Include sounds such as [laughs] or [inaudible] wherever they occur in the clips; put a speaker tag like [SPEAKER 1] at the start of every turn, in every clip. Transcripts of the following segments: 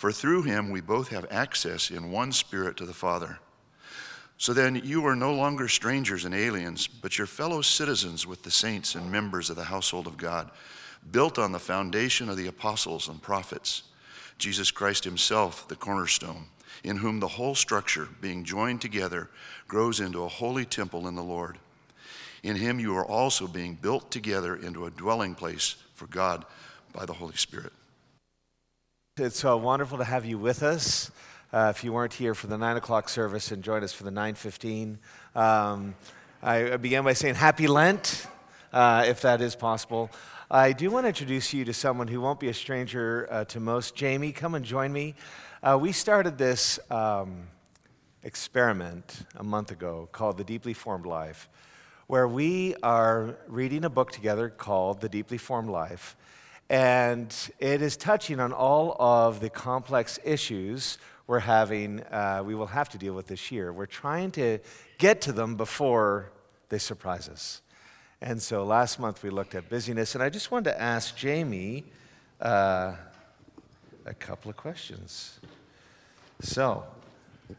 [SPEAKER 1] For through him we both have access in one spirit to the Father. So then you are no longer strangers and aliens, but your fellow citizens with the saints and members of the household of God, built on the foundation of the apostles and prophets, Jesus Christ himself, the cornerstone, in whom the whole structure, being joined together, grows into a holy temple in the Lord. In him you are also being built together into a dwelling place for God by the Holy Spirit.
[SPEAKER 2] It's uh, wonderful to have you with us. Uh, if you weren't here for the 9 o'clock service and joined us for the 9.15, um, I began by saying happy Lent, uh, if that is possible. I do want to introduce you to someone who won't be a stranger uh, to most. Jamie, come and join me. Uh, we started this um, experiment a month ago called The Deeply Formed Life, where we are reading a book together called The Deeply Formed Life. And it is touching on all of the complex issues we're having, uh, we will have to deal with this year. We're trying to get to them before they surprise us. And so last month we looked at busyness, and I just wanted to ask Jamie uh, a couple of questions. So,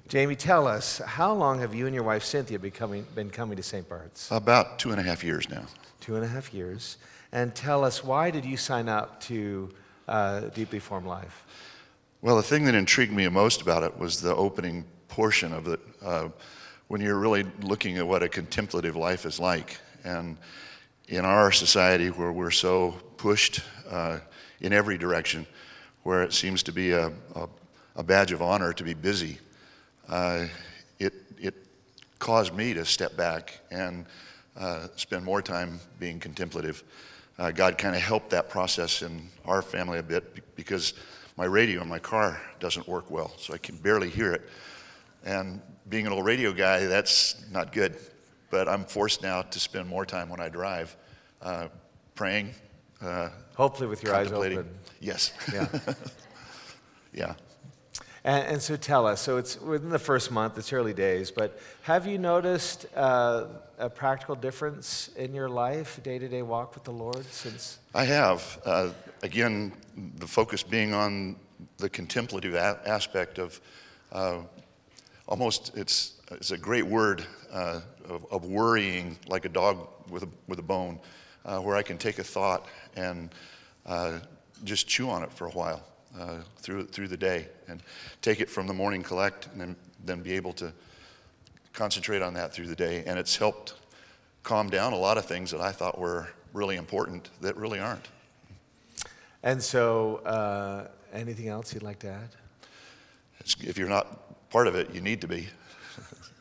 [SPEAKER 2] Jamie, tell us, how long have you and your wife Cynthia been coming, been coming to St. Bart's?
[SPEAKER 1] About two and a half years now.
[SPEAKER 2] Two and a half years and tell us why did you sign up to uh, Deeply Formed Life?
[SPEAKER 1] Well, the thing that intrigued me most about it was the opening portion of it, uh, when you're really looking at what a contemplative life is like. And in our society, where we're so pushed uh, in every direction, where it seems to be a, a, a badge of honor to be busy, uh, it, it caused me to step back and uh, spend more time being contemplative uh, God kind of helped that process in our family a bit because my radio in my car doesn't work well, so I can barely hear it. And being an old radio guy, that's not good. But I'm forced now to spend more time when I drive uh, praying.
[SPEAKER 2] Uh, Hopefully, with your eyes open.
[SPEAKER 1] Yes.
[SPEAKER 2] Yeah. [laughs]
[SPEAKER 1] yeah.
[SPEAKER 2] And, and, so tell us, so it's within the first month, it's early days, but have you noticed uh, a practical difference in your life, day to day walk with the Lord since?
[SPEAKER 1] I have. Uh, again, the focus being on the contemplative a- aspect of uh, almost, it's, it's a great word uh, of, of, worrying like a dog with a, with a bone, uh, where I can take a thought and uh, just chew on it for a while uh, through, through the day and take it from the morning collect and then, then be able to concentrate on that through the day. And it's helped calm down a lot of things that I thought were really important that really aren't.
[SPEAKER 2] And so, uh, anything else you'd like to add?
[SPEAKER 1] If you're not part of it, you need to be.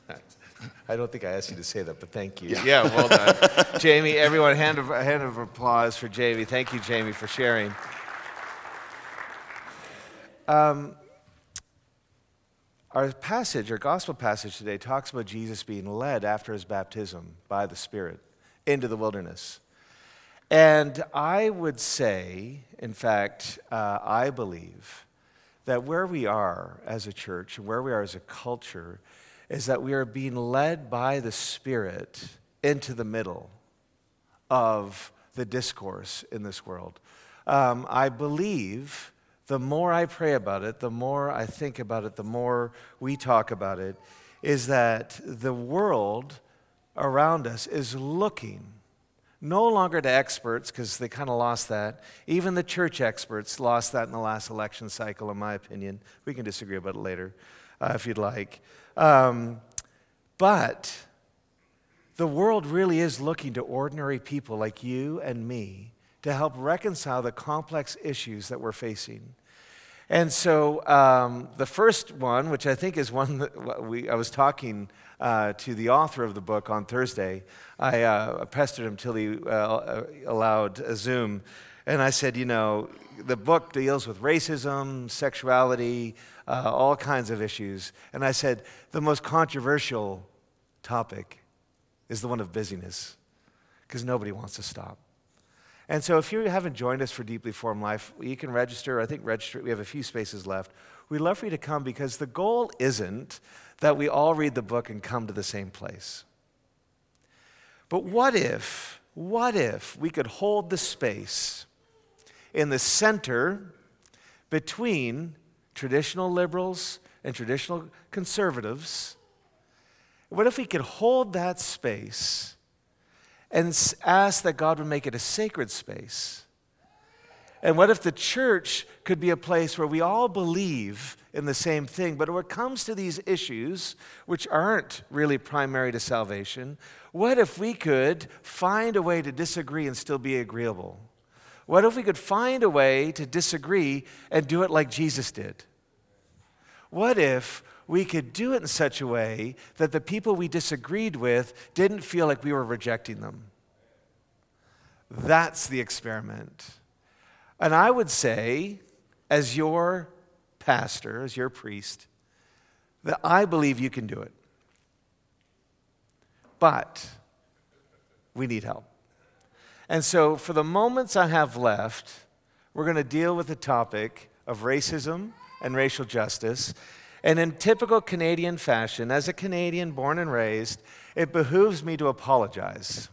[SPEAKER 1] [laughs]
[SPEAKER 2] I don't think I asked you to say that, but thank you.
[SPEAKER 1] Yeah,
[SPEAKER 2] yeah well done. [laughs] Jamie, everyone, hand of, hand of applause for Jamie. Thank you, Jamie, for sharing. Um, our passage, our gospel passage today, talks about Jesus being led after his baptism by the Spirit into the wilderness. And I would say, in fact, uh, I believe that where we are as a church and where we are as a culture is that we are being led by the Spirit into the middle of the discourse in this world. Um, I believe the more I pray about it, the more I think about it, the more we talk about it, is that the world around us is looking no longer to experts because they kind of lost that. Even the church experts lost that in the last election cycle, in my opinion. We can disagree about it later uh, if you'd like. Um, but the world really is looking to ordinary people like you and me to help reconcile the complex issues that we're facing. And so um, the first one, which I think is one that we, I was talking uh, to the author of the book on Thursday, I uh, pestered him till he uh, allowed a Zoom. And I said, you know, the book deals with racism, sexuality, uh, all kinds of issues. And I said, the most controversial topic is the one of busyness, because nobody wants to stop. And so if you haven't joined us for Deeply Formed Life, you can register. I think register, we have a few spaces left. We'd love for you to come because the goal isn't that we all read the book and come to the same place. But what if, what if we could hold the space in the center between traditional liberals and traditional conservatives? What if we could hold that space and ask that God would make it a sacred space? And what if the church could be a place where we all believe in the same thing, but when it comes to these issues, which aren't really primary to salvation, what if we could find a way to disagree and still be agreeable? What if we could find a way to disagree and do it like Jesus did? What if we could do it in such a way that the people we disagreed with didn't feel like we were rejecting them? That's the experiment. And I would say, as your pastor, as your priest, that I believe you can do it. But we need help. And so, for the moments I have left, we're going to deal with the topic of racism and racial justice. And in typical Canadian fashion, as a Canadian born and raised, it behooves me to apologize.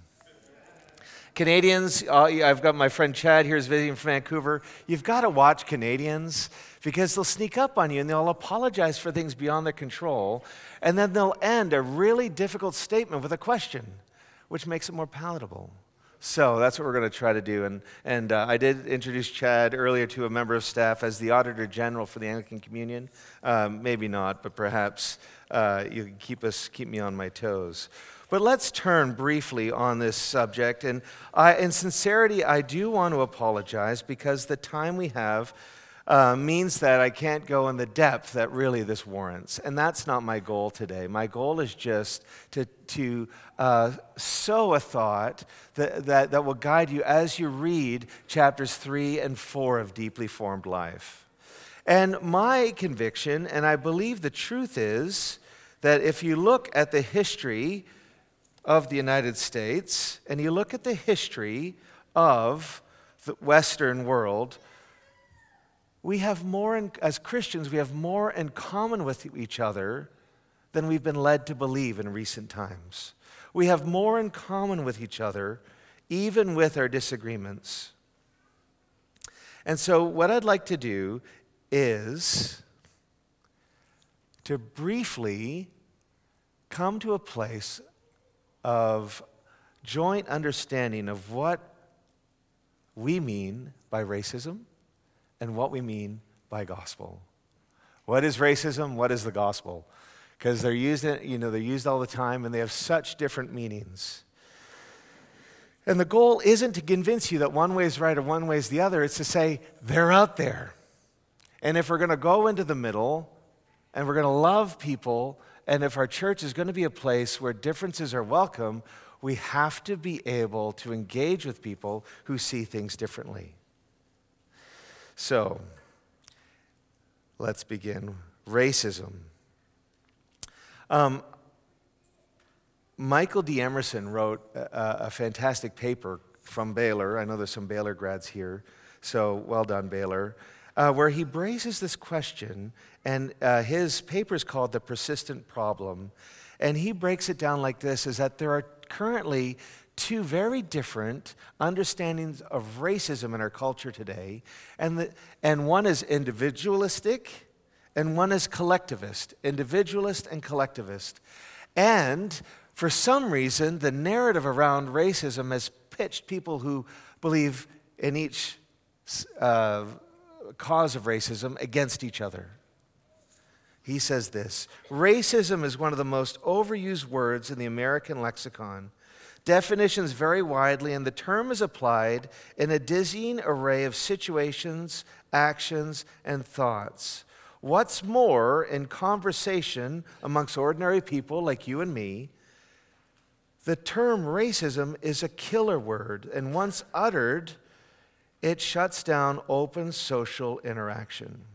[SPEAKER 2] Canadians, uh, I've got my friend Chad here, is visiting from Vancouver. You've got to watch Canadians because they'll sneak up on you and they'll apologize for things beyond their control. And then they'll end a really difficult statement with a question, which makes it more palatable. So that's what we're going to try to do. And, and uh, I did introduce Chad earlier to a member of staff as the Auditor General for the Anglican Communion. Um, maybe not, but perhaps uh, you can keep, us, keep me on my toes. But let's turn briefly on this subject. And I, in sincerity, I do want to apologize because the time we have uh, means that I can't go in the depth that really this warrants. And that's not my goal today. My goal is just to, to uh, sow a thought that, that, that will guide you as you read chapters 3 and 4 of Deeply Formed Life. And my conviction, and I believe the truth is, that if you look at the history of the United States and you look at the history of the Western world, we have more, in, as Christians, we have more in common with each other than we've been led to believe in recent times. We have more in common with each other, even with our disagreements. And so, what I'd like to do is to briefly come to a place of joint understanding of what we mean by racism and what we mean by gospel. What is racism? What is the gospel? Because they're used, you know, they're used all the time and they have such different meanings. And the goal isn't to convince you that one way is right or one way is the other. It's to say they're out there. And if we're going to go into the middle and we're going to love people and if our church is going to be a place where differences are welcome, we have to be able to engage with people who see things differently. So, let's begin. Racism. Um, Michael D. Emerson wrote a, a, fantastic paper from Baylor. I know there's some Baylor grads here, so well done, Baylor uh, where he raises this question, and uh, his paper is called The Persistent Problem. And he breaks it down like this is that there are currently two very different understandings of racism in our culture today. And, the, and one is individualistic, and one is collectivist, individualist and collectivist. And for some reason, the narrative around racism has pitched people who believe in each uh, cause of racism against each other. He says this Racism is one of the most overused words in the American lexicon. Definitions vary widely, and the term is applied in a dizzying array of situations, actions, and thoughts. What's more, in conversation amongst ordinary people like you and me, the term racism is a killer word, and once uttered, it shuts down open social interaction.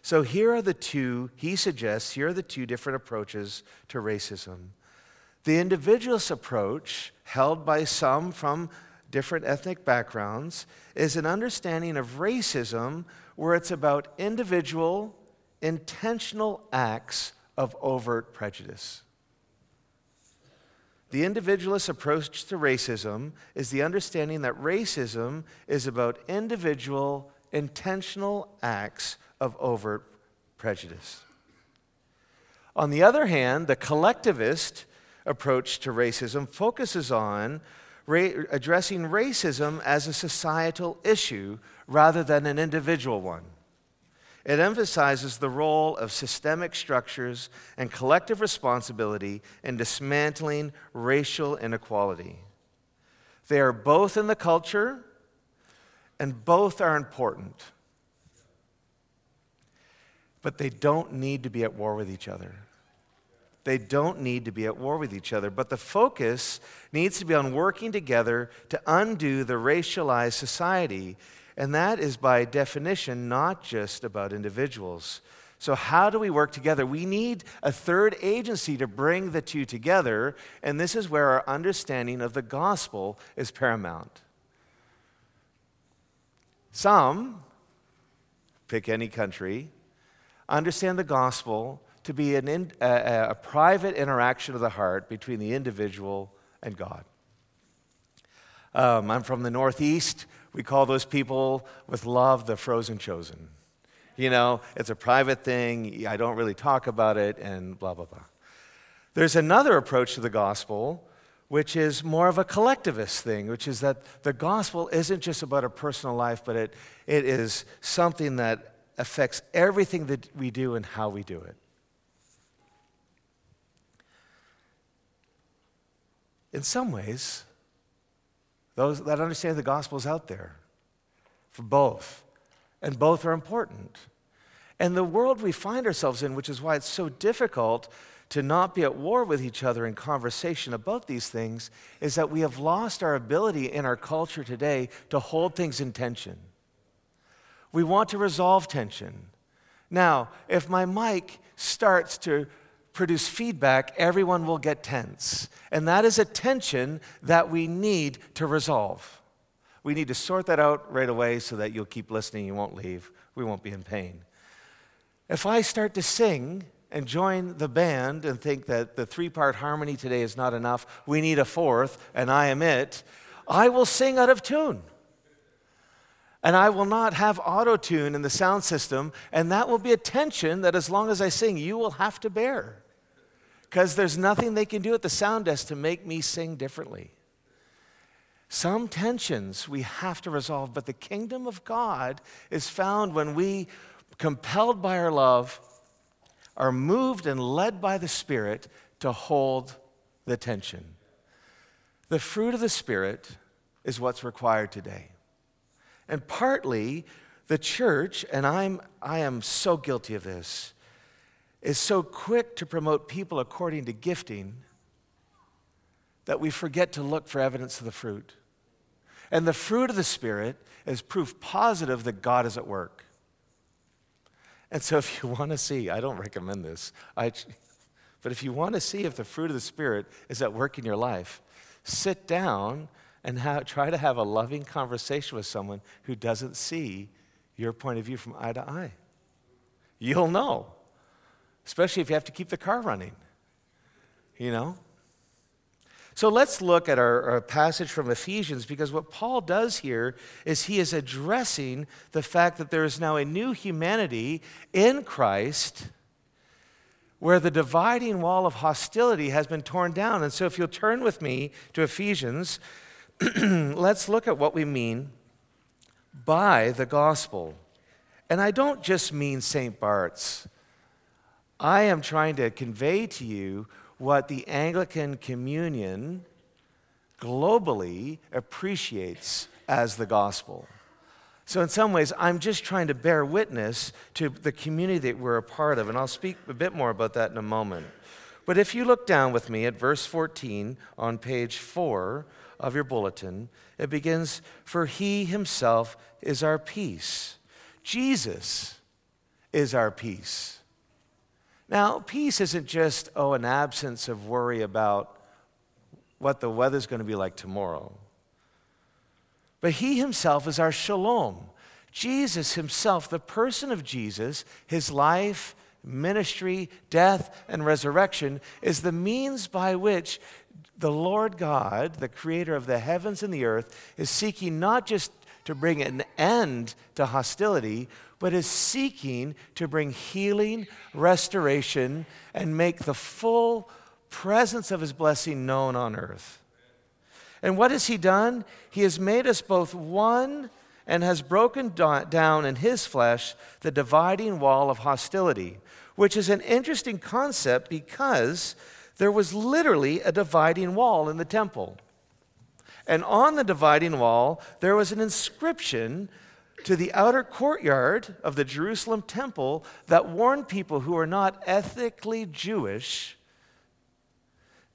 [SPEAKER 2] So here are the two, he suggests, here are the two different approaches to racism. The individualist approach, held by some from different ethnic backgrounds, is an understanding of racism where it's about individual, intentional acts of overt prejudice. The individualist approach to racism is the understanding that racism is about individual, intentional acts of overt prejudice. On the other hand, the collectivist approach to racism focuses on ra- addressing racism as a societal issue rather than an individual one. It emphasizes the role of systemic structures and collective responsibility in dismantling racial inequality. They are both in the culture and both are important. But they don't need to be at war with each other. They don't need to be at war with each other, but the focus needs to be on working together to undo the racialized society and that is by definition not just about individuals. So, how do we work together? We need a third agency to bring the two together, and this is where our understanding of the gospel is paramount. Some, pick any country, understand the gospel to be in, a, a private interaction of the heart between the individual and God. Um, I'm from the Northeast. We call those people with love the frozen chosen. You know, it's a private thing. I don't really talk about it, and blah, blah, blah. There's another approach to the gospel, which is more of a collectivist thing, which is that the gospel isn't just about a personal life, but it, it is something that affects everything that we do and how we do it. In some ways, those that understand the gospel is out there for both, and both are important. And the world we find ourselves in, which is why it's so difficult to not be at war with each other in conversation about these things, is that we have lost our ability in our culture today to hold things in tension. We want to resolve tension. Now, if my mic starts to produce feedback, everyone will get tense. And that is a tension that we need to resolve. We need to sort that out right away so that you'll keep listening, you won't leave, we won't be in pain. If I start to sing and join the band and think that the three part harmony today is not enough, we need a fourth, and I am it, I will sing out of tune. And I will not have auto tune in the sound system, and that will be a tension that as long as I sing, you will have to bear because there's nothing they can do at the sound desk to make me sing differently. Some tensions we have to resolve, but the kingdom of God is found when we, compelled by our love, are moved and led by the Spirit to hold the tension. The fruit of the Spirit is what's required today. And partly, the church, and I'm, I am so guilty of this, is so quick to promote people according to gifting that we forget to look for evidence of the fruit. And the fruit of the Spirit is proof positive that God is at work. And so, if you [laughs] want to see, I don't recommend this, I, but if you want to see if the fruit of the Spirit is at work in your life, sit down and try to have a loving conversation with someone who doesn't see your point of view from eye to eye. You'll know especially if you have to keep the car running. You know? So let's look at our, our, passage from Ephesians because what Paul does here is he is addressing the fact that there is now a new humanity in Christ where the dividing wall of hostility has been torn down. And so if you'll turn with me to Ephesians, [clears throat] let's look at what we mean by the gospel. And I don't just mean St. Bart's. I am trying to convey to you what the Anglican Communion globally appreciates as the gospel. So, in some ways, I'm just trying to bear witness to the community that we're a part of, and I'll speak a bit more about that in a moment. But if you look down with me at verse 14 on page 4 of your bulletin. It begins, For he himself is our peace. Jesus is our peace. Now, peace isn't just, oh, an absence of worry about what the weather's going to be like tomorrow. But he himself is our shalom. Jesus himself, the person of Jesus, his life, ministry, death, and resurrection, is the means by which the Lord God, the creator of the heavens and the earth, is seeking not just to bring an end to hostility, but is seeking to bring healing, restoration, and make the full presence of his blessing known on earth. And what has he done? He has made us both one and has broken down in his flesh the dividing wall of hostility, which is an interesting concept because there was literally a dividing wall in the temple. And on the dividing wall, there was an inscription to the outer courtyard of the Jerusalem temple that warned people who were not ethnically Jewish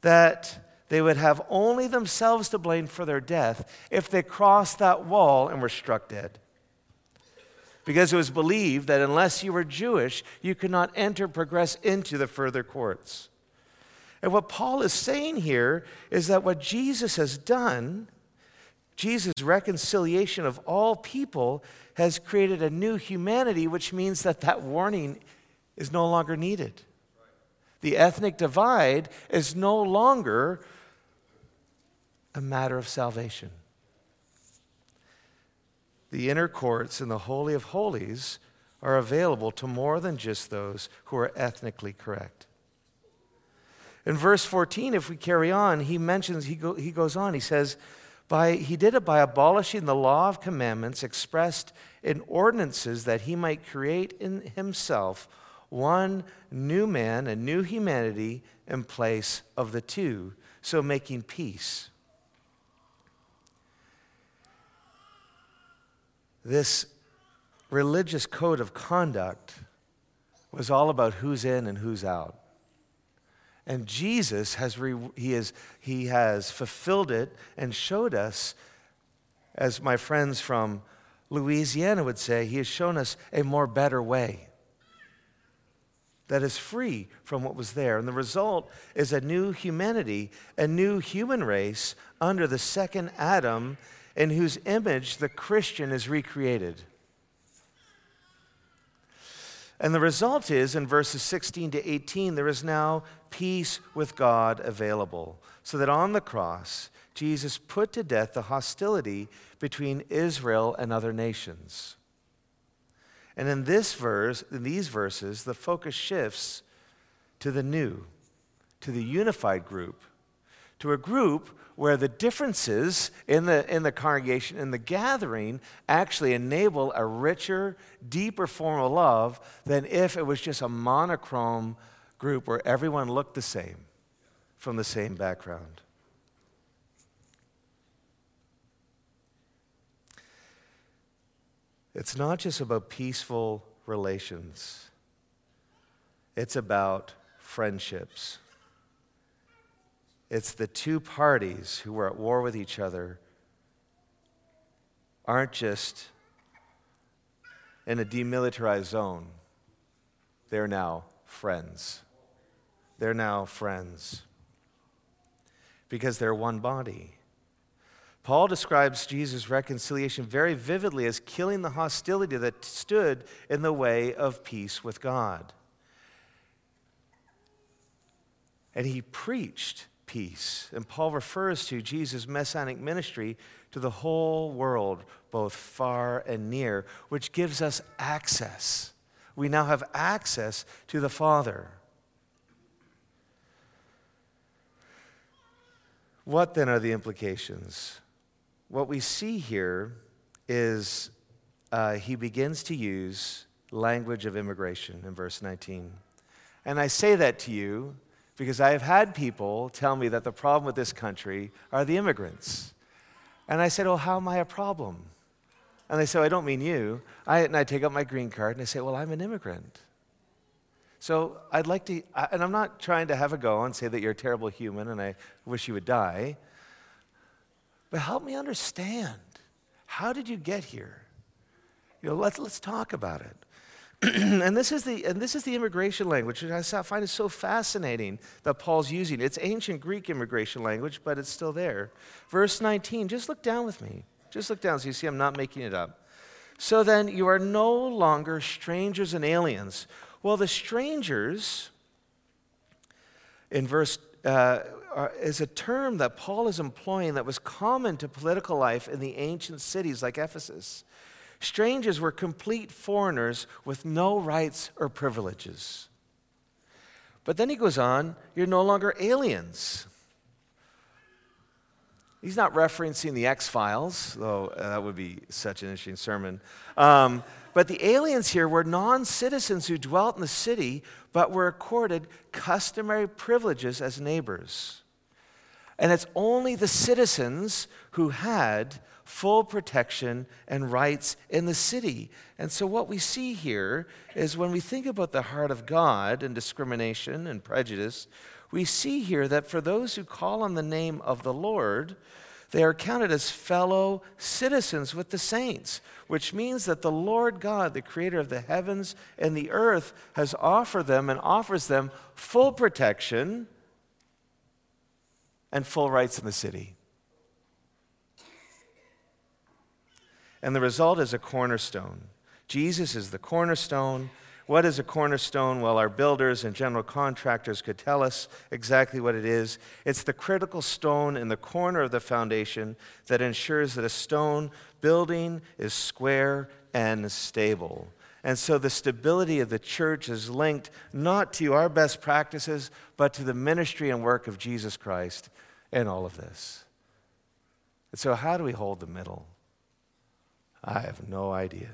[SPEAKER 2] that they would have only themselves to blame for their death if they crossed that wall and were struck dead. Because it was believed that unless you were Jewish, you could not enter, progress into the further courts. And what Paul is saying here is that what Jesus has done, Jesus' reconciliation of all people, has created a new humanity, which means that that warning is no longer needed. The ethnic divide is no longer a matter of salvation. The inner courts and the Holy of Holies are available to more than just those who are ethnically correct. In verse 14, if we carry on, he mentions, he, go, he goes on, he says, by, he did it by abolishing the law of commandments expressed in ordinances that he might create in himself one new man, a new humanity in place of the two, so making peace This religious code of conduct was all about who's in and who's out. And Jesus has, re, he, is, he has fulfilled it and showed us, as my friends from Louisiana would say, he has shown us a more better way that is free from what was there. And the result is a new humanity, a new human race under the second Adam in whose image the Christian is recreated. And the result is, in verses 16 to 18, there is now peace with God available. So that on the cross, Jesus put to death the hostility between Israel and other nations. And in this verse, in these verses, the focus shifts to the new, to the unified group, to a group where the differences in the, in the congregation, in the gathering, actually enable a richer, deeper form of love than if it was just a monochrome group where everyone looked the same from the same background. It's not just about peaceful relations, it's about friendships. It's the two parties who are at war with each other aren't just in a demilitarized zone, they're now friends. They're now friends because they're one body. Paul describes Jesus' reconciliation very vividly as killing the hostility that stood in the way of peace with God. And he preached peace. And Paul refers to Jesus' messianic ministry to the whole world, both far and near, which gives us access. We now have access to the Father. What then are the implications? What we see here is uh, he begins to use language of immigration in verse 19. And I say that to you because I have had people tell me that the problem with this country are the immigrants. And I said, Oh, how am I a problem? And they say, I don't mean you. I, and I take out my green card and I say, Well, I'm an immigrant. So I'd like to, and I'm not trying to have a go and say that you're a terrible human and I wish you would die. But help me understand. How did you get here? You know, let's, let's talk about it. [clears throat] and this is the and this is the immigration language, which I find is so fascinating that Paul's using. It's ancient Greek immigration language, but it's still there. Verse 19. Just look down with me. Just look down so you see I'm not making it up. So then you are no longer strangers and aliens. Well, the strangers in verse uh, is a term that Paul is employing that was common to political life in the ancient cities like Ephesus. Strangers were complete foreigners with no rights or privileges. But then he goes on, you're no longer aliens. He's not referencing the X Files, though uh, that would be such an interesting sermon. Um, but the aliens here were non citizens who dwelt in the city, but were accorded customary privileges as neighbors. And it's only the citizens who had full protection and rights in the city. And so, what we see here is when we think about the heart of God and discrimination and prejudice, we see here that for those who call on the name of the Lord, they are counted as fellow citizens with the saints, which means that the Lord God, the creator of the heavens and the earth, has offered them and offers them full protection and full rights in the city. And the result is a cornerstone. Jesus is the cornerstone. What is a cornerstone? Well, our builders and general contractors could tell us exactly what it is. It's the critical stone in the corner of the foundation that ensures that a stone building is square and stable. And so the stability of the church is linked not to our best practices, but to the ministry and work of Jesus Christ in all of this. And so, how do we hold the middle? I have no idea.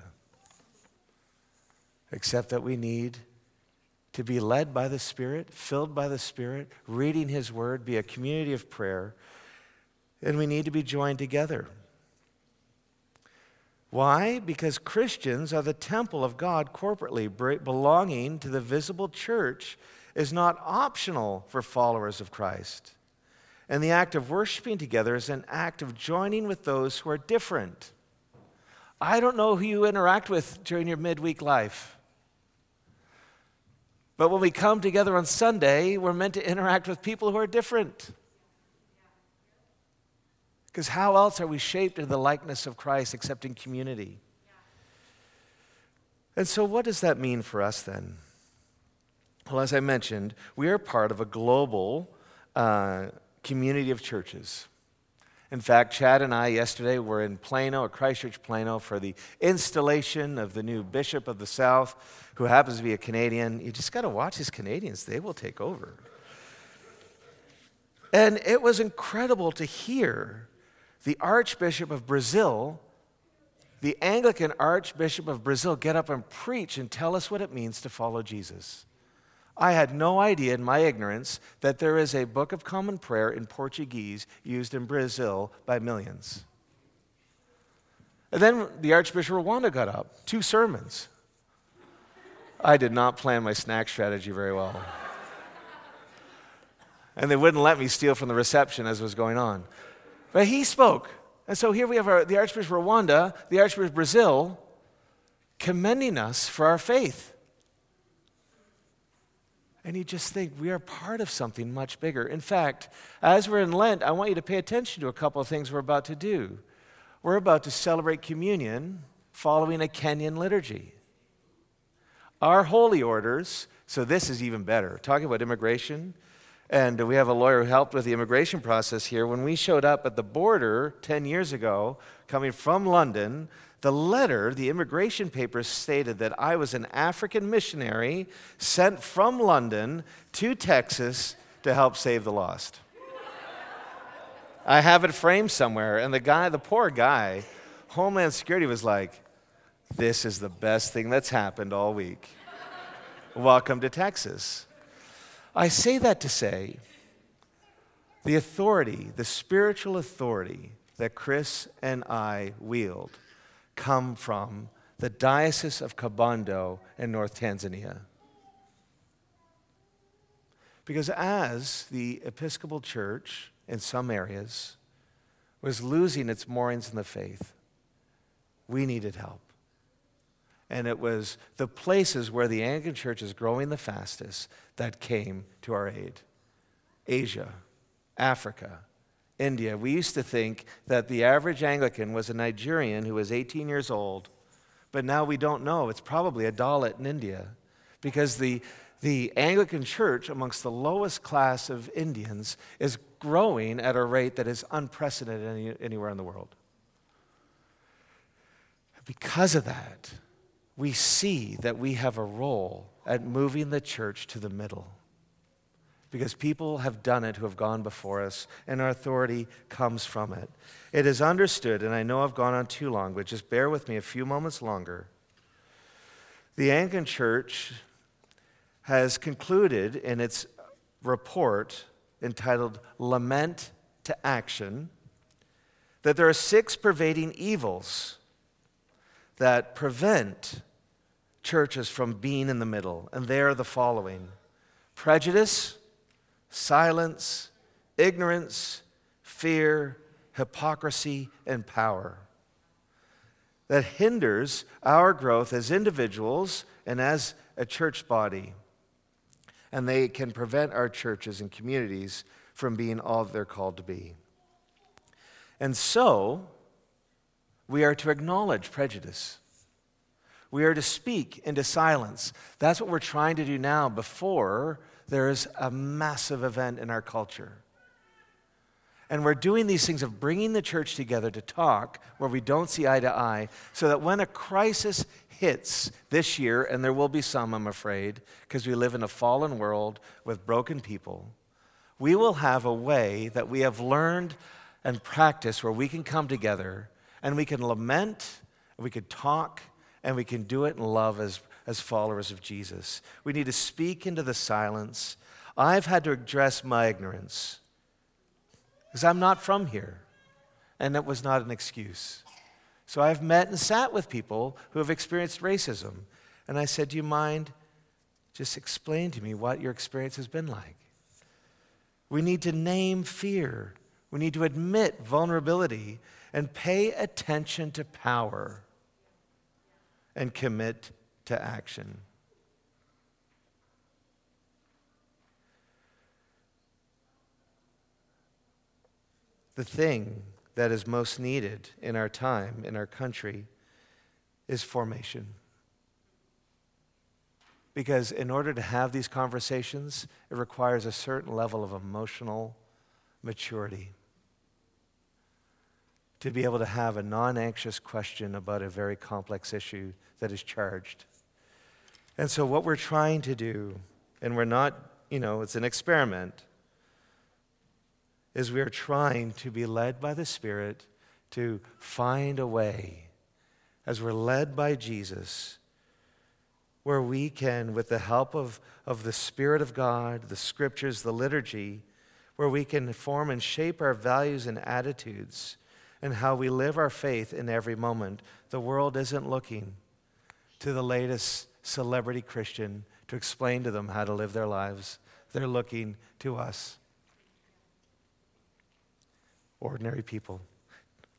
[SPEAKER 2] Except that we need to be led by the Spirit, filled by the Spirit, reading His Word, be a community of prayer, and we need to be joined together. Why? Because Christians are the temple of God corporately, belonging to the visible church is not optional for followers of Christ. And the act of worshiping together is an act of joining with those who are different. I don't know who you interact with during your midweek life. But when we come together on Sunday, we're meant to interact with people who are different. Because how else are we shaped into the likeness of Christ except in community? And so, what does that mean for us then? Well, as I mentioned, we are part of a global uh, community of churches. In fact, Chad and I yesterday were in Plano, at Christchurch, Plano, for the installation of the new Bishop of the South, who happens to be a Canadian. You just got to watch these Canadians, they will take over. And it was incredible to hear the Archbishop of Brazil, the Anglican Archbishop of Brazil, get up and preach and tell us what it means to follow Jesus. I had no idea in my ignorance that there is a Book of Common Prayer in Portuguese used in Brazil by millions. And then the Archbishop of Rwanda got up, two sermons. I did not plan my snack strategy very well. and they wouldn't let me steal from the reception as it was going on. But he spoke. And so here we have our, the Archbishop of Rwanda, the Archbishop of Brazil, commending us for our faith. And you just think we are part of something much bigger. In fact, as we're in Lent, I want you to pay attention to a couple of things we're about to do. We're about to celebrate communion following a Kenyan liturgy. Our holy orders, so this is even better. Talking about immigration, and we have a lawyer who helped with the immigration process here. When we showed up at the border 10 years ago, coming from London, the letter, the immigration papers stated that I was an African missionary sent from London to Texas to help save the lost. I have it framed somewhere, and the guy, the poor guy, Homeland Security was like, This is the best thing that's happened all week. Welcome to Texas. I say that to say the authority, the spiritual authority that Chris and I wield come from the Diocese of Kibondo in North Tanzania. Because as the Episcopal Church in some areas, was losing its moorings in the faith. We needed help. And it was the places where the Anglican Church is growing the fastest that came to our aid Asia, Africa, India. We used to think that the average Anglican was a Nigerian who was 18 years old, but now we don't know. It's probably a Dalit in India because the, the Anglican Church, amongst the lowest class of Indians, is growing at a rate that is unprecedented any, anywhere in the world. Because of that, we see that we have a role at moving the church to the middle because people have done it who have gone before us, and our authority comes from it. It is understood, and I know I've gone on too long, but just bear with me a few moments longer. The Anglican Church has concluded in its report entitled Lament to Action that there are six pervading evils that prevent churches from being in the middle, and they are the following prejudice silence, ignorance, fear, hypocrisy, and power that hinders our growth as individuals and as a church body. And they can prevent our churches and communities from being all they're called to be. And so, we are to acknowledge prejudice. We are to speak into silence. That's what we're trying to do now before there is a massive event in our culture. And we're doing these things of bringing the church together to talk where we don't see eye to eye, so that when a crisis hits this year, and there will be some, I'm afraid, because we live in a fallen world with broken people, we will have a way that we have learned and practiced where we can come together and we can lament, we can talk, and we can do it in love as as followers of Jesus. We need to speak into the silence. I've had to address my ignorance because I'm not from here, and that was not an excuse. So I've met and sat with people who have experienced racism, and I said, Do you mind just explain to me what your experience has been like? We need to name fear. We need to admit vulnerability and pay attention to power and commit to action. The thing that is most needed in our time, in our country, is formation. Because in order to have these conversations, it requires a certain level of emotional maturity. To be able to have a non anxious question about a very complex issue that is charged. And so, what we're trying to do, and we're not, you know, it's an experiment, is we are trying to be led by the Spirit to find a way, as we're led by Jesus, where we can, with the help of, of the Spirit of God, the scriptures, the liturgy, where we can form and shape our values and attitudes and how we live our faith in every moment. The world isn't looking to the latest celebrity Christian to explain to them how to live their lives. They're looking to us, ordinary people.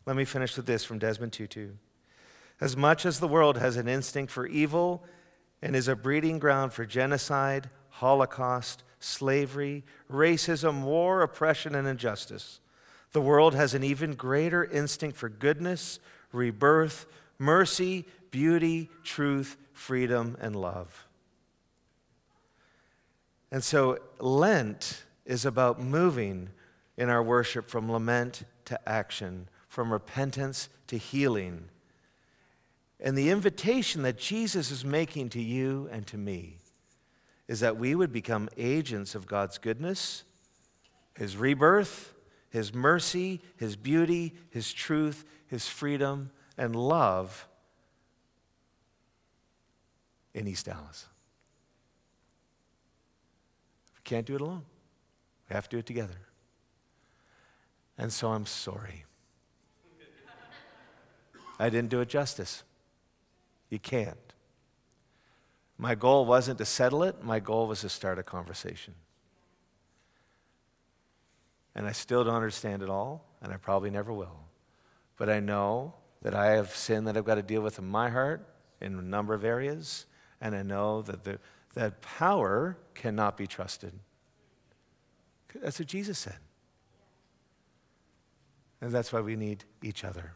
[SPEAKER 2] Let me finish with this from Desmond Tutu. As much as the world has an instinct for evil and is a breeding ground for genocide, Holocaust, slavery, racism, war, oppression, and injustice, the world has an even greater instinct for goodness, rebirth, mercy, beauty, truth, freedom, and love. And so Lent is about moving in our worship from lament to action, from repentance to healing. And the invitation that Jesus is making to you and to me is that we would become agents of God's goodness, His rebirth, His mercy, His beauty, His truth, His freedom, and love in East Dallas. We can't do it alone. We have to do it together. And so I'm sorry. I didn't do it justice. You can't. My goal wasn't to settle it, my goal was to start a conversation. And I still don't understand it all, and I probably never will. But I know that I have sin that I've got to deal with in my heart in a number of areas, and I know that the, that power cannot be trusted. That's what Jesus said. And that's why we need each other.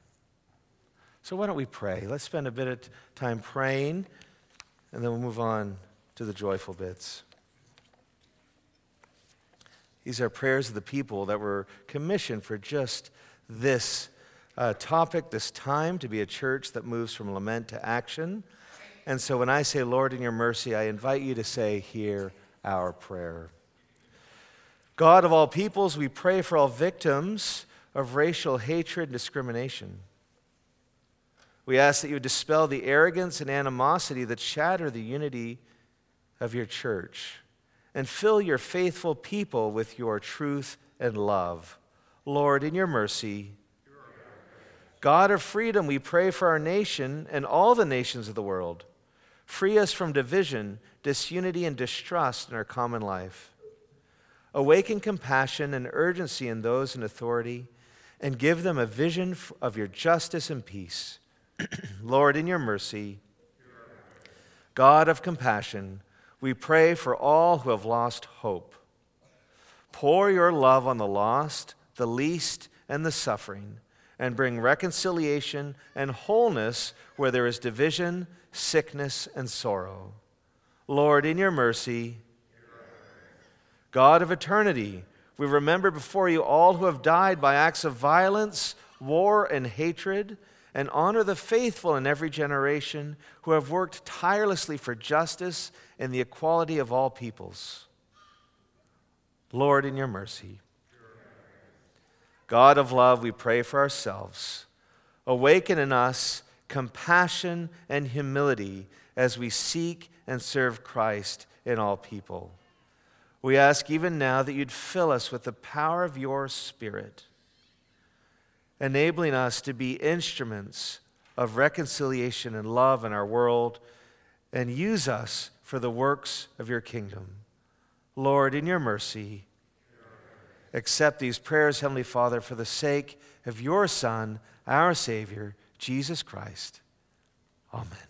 [SPEAKER 2] So why don't we pray? Let's spend a bit of time praying, and then we'll move on to the joyful bits. These are prayers of the people that were commissioned for just this uh, topic, this time, to be a church that moves from lament to action. And so when I say, Lord, in your mercy, I invite you to say, Hear our prayer. God of all peoples, we pray for all victims of racial hatred and discrimination. We ask that you dispel the arrogance and animosity that shatter the unity of your church and fill your faithful people with your truth and love. Lord, in your mercy, God of freedom, we pray for our nation and all the nations of the world. Free us from division, disunity, and distrust in our common life. Awaken compassion and urgency in those in authority, and give them a vision of your justice and peace. [clears throat] Lord, in your mercy, God of compassion, we pray for all who have lost hope. Pour your love on the lost, the least, and the suffering, and bring reconciliation and wholeness where there is division, sickness, and sorrow. Lord, in your mercy, God of eternity, we remember before you all who have died by acts of violence, war, and hatred, and honor the faithful in every generation who have worked tirelessly for justice and the equality of all peoples. Lord, in your mercy. God of love, we pray for ourselves. Awaken in us compassion and humility as we seek and serve Christ in all people. We ask even now that you'd fill us with the power of your Spirit, enabling us to be instruments of reconciliation and love in our world, and use us for the works of your kingdom. Lord, in your mercy, accept these prayers, Heavenly Father, for the sake of your Son, our Savior, Jesus Christ. Amen.